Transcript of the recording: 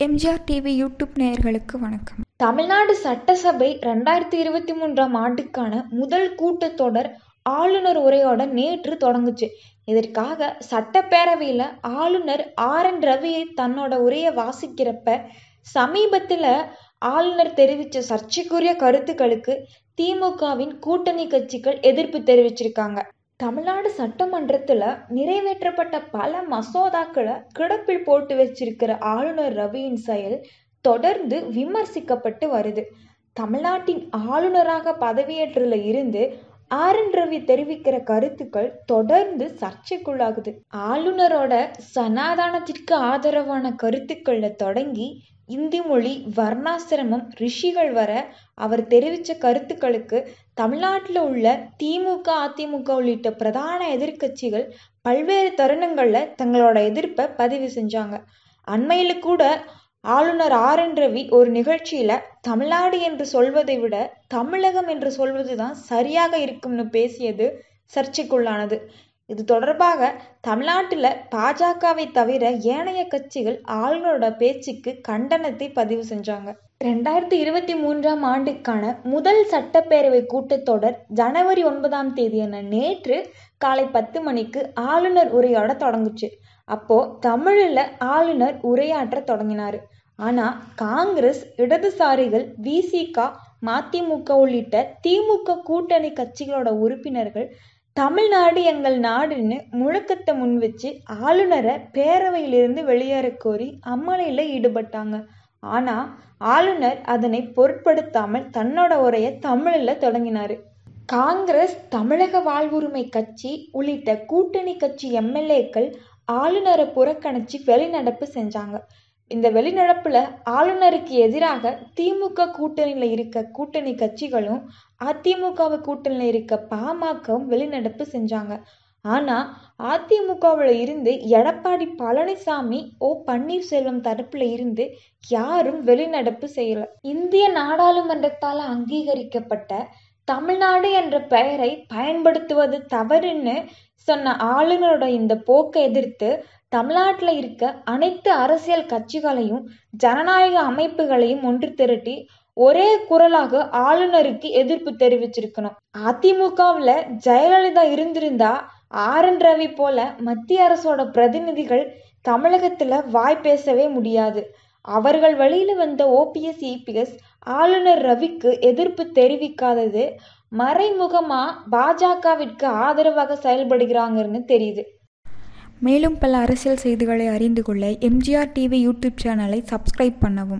MGR TV YouTube நேயர்களுக்கு வணக்கம். தமிழ்நாடு சட்டசபை ரெண்டாயிரத்தி இருபத்தி மூன்றாம் ஆண்டுக்கான முதல் கூட்டத்தொடர் ஆளுநர் உரையோட நேற்று தொடங்குச்சு. இதற்காக சட்டப்பேரவையில் ஆளுநர் ஆர் என் ரவியை தன்னோட உரையை வாசிக்கிறப்ப சமீபத்தில் ஆளுநர் தெரிவித்த சர்ச்சைக்குரிய கருத்துக்களுக்கு திமுகவின் கூட்டணி கட்சிகள் எதிர்ப்பு தெரிவிச்சிருக்காங்க. தமிழ்நாடு சட்டமன்றத்தில் நிறைவேற்றப்பட்ட பல மசோதாக்களை கிடப்பில் போட்டு வச்சிருக்கிற ஆளுநர் ரவியின் செயல் தொடர்ந்து விமர்சிக்கப்பட்டு வருது. தமிழ்நாட்டின் ஆளுநராக பதவியேற்றதுல இருந்து ஆர் என் ரவி தெரிவிக்கிற கருத்துக்கள் தொடர்ந்து சர்ச்சைக்குள்ளாகுது. ஆளுநரோட சனாதானத்திற்கு ஆதரவான கருத்துக்கள்ல தொடங்கி இந்தி மொழி வர்ணாசிரமம் ரிஷிகள் வர அவர் தெரிவித்த கருத்துக்களுக்கு தமிழ்நாட்டில் உள்ள திமுக அதிமுக உள்ளிட்ட பிரதான எதிர்க்கட்சிகள் பல்வேறு தருணங்களில் தங்களோட எதிர்ப்பை பதிவு செஞ்சாங்க. அண்மையில் கூட ஆளுநர் ஆர் என் ரவி ஒரு நிகழ்ச்சியில் தமிழ்நாடு என்று சொல்வதை விட தமிழகம் என்று சொல்வது தான் சரியாக இருக்கும்னு பேசியது சர்ச்சைக்குள்ளானது. இது தொடர்பாக தமிழ்நாட்டில் பாஜகவை தவிர ஏனைய கட்சிகள் ஆளுநரோட பேச்சுக்கு கண்டனத்தை பதிவு செஞ்சாங்க. ரெண்டாயிரத்தி இருபத்தி மூன்றாம் ஆண்டுக்கான முதல் சட்டப்பேரவை கூட்டத்தொடர் ஜனவரி ஒன்பதாம் தேதியான நேற்று காலை பத்து மணிக்கு ஆளுநர் உரையாட தொடங்குச்சு. அப்போ தமிழில் ஆளுநர் உரையாற்ற தொடங்கினார். ஆனால் காங்கிரஸ் இடதுசாரிகள் விசிக மதிமுக உள்ளிட்ட திமுக கூட்டணி கட்சிகளோட உறுப்பினர்கள் தமிழ்நாடு எங்கள் நாடுன்னு முழக்கத்தை முன் வச்சு ஆளுநரை பேரவையிலிருந்து வெளியேற கோரி அம்மலையில் ஈடுபட்டாங்க. ஆனால் ஆளுநர் அதனை பொருட்படுத்தாமல் தன்னோட உரையை தமிழில் தொடங்கினார். காங்கிரஸ் தமிழக வாழ்வுரிமை கட்சி உள்ளிட்ட கூட்டணி கட்சி எம்எல்ஏக்கள் ஆளுநரை புறக்கணிச்சு வெளிநடப்பு செஞ்சாங்க. இந்த வெளிநடப்புல ஆளுநருக்கு எதிராக திமுக கூட்டணியில் இருக்க கூட்டணி கட்சிகளும் அதிமுகவு கூட்டணியில் இருக்க பாமகவும் வெளிநடப்பு செஞ்சாங்க. ஆனால் அதிமுகவில் இருந்து எடப்பாடி பழனிசாமி ஓ பன்னீர்செல்வம் தரப்புல இருந்து யாரும் வெளிநடப்பு செய்யல. இந்திய நாடாளுமன்றத்தால் அங்கீகரிக்கப்பட்ட தமிழ்நாடு என்ற பெயரை பயன்படுத்துவது தவறுன்னு சொன்ன ஆளுநரோட இந்த போக்கை எதிர்த்து தமிழ்நாட்டில் இருக்க அனைத்து அரசியல் கட்சிகளையும் ஜனநாயக அமைப்புகளையும் ஒன்று திரட்டி ஒரே குரலாக ஆளுநருக்கு எதிர்ப்பு தெரிவிச்சிருக்கணும். அதிமுகவில் ஜெயலலிதா இருந்திருந்தா ஆர் என் ரவி போல மத்திய அரசோட பிரதிநிதிகள் தமிழகத்தில் வாய் பேசவே முடியாது. அவர்கள் வழியில் வந்த ஓபிஎஸ் இபிஎஸ் ஆளுநர் ரவிக்கு எதிர்ப்பு தெரிவிக்காதது மறைமுகமா பாஜகவிற்கு ஆதரவாக செயல்படுகிறாங்கன்னு தெரியுது. மேலும் பல அரசியல் செய்திகளை அறிந்து கொள்ள எம்ஜிஆர் டிவி யூடியூப் சேனலை சப்ஸ்கிரைப் பண்ணவும்.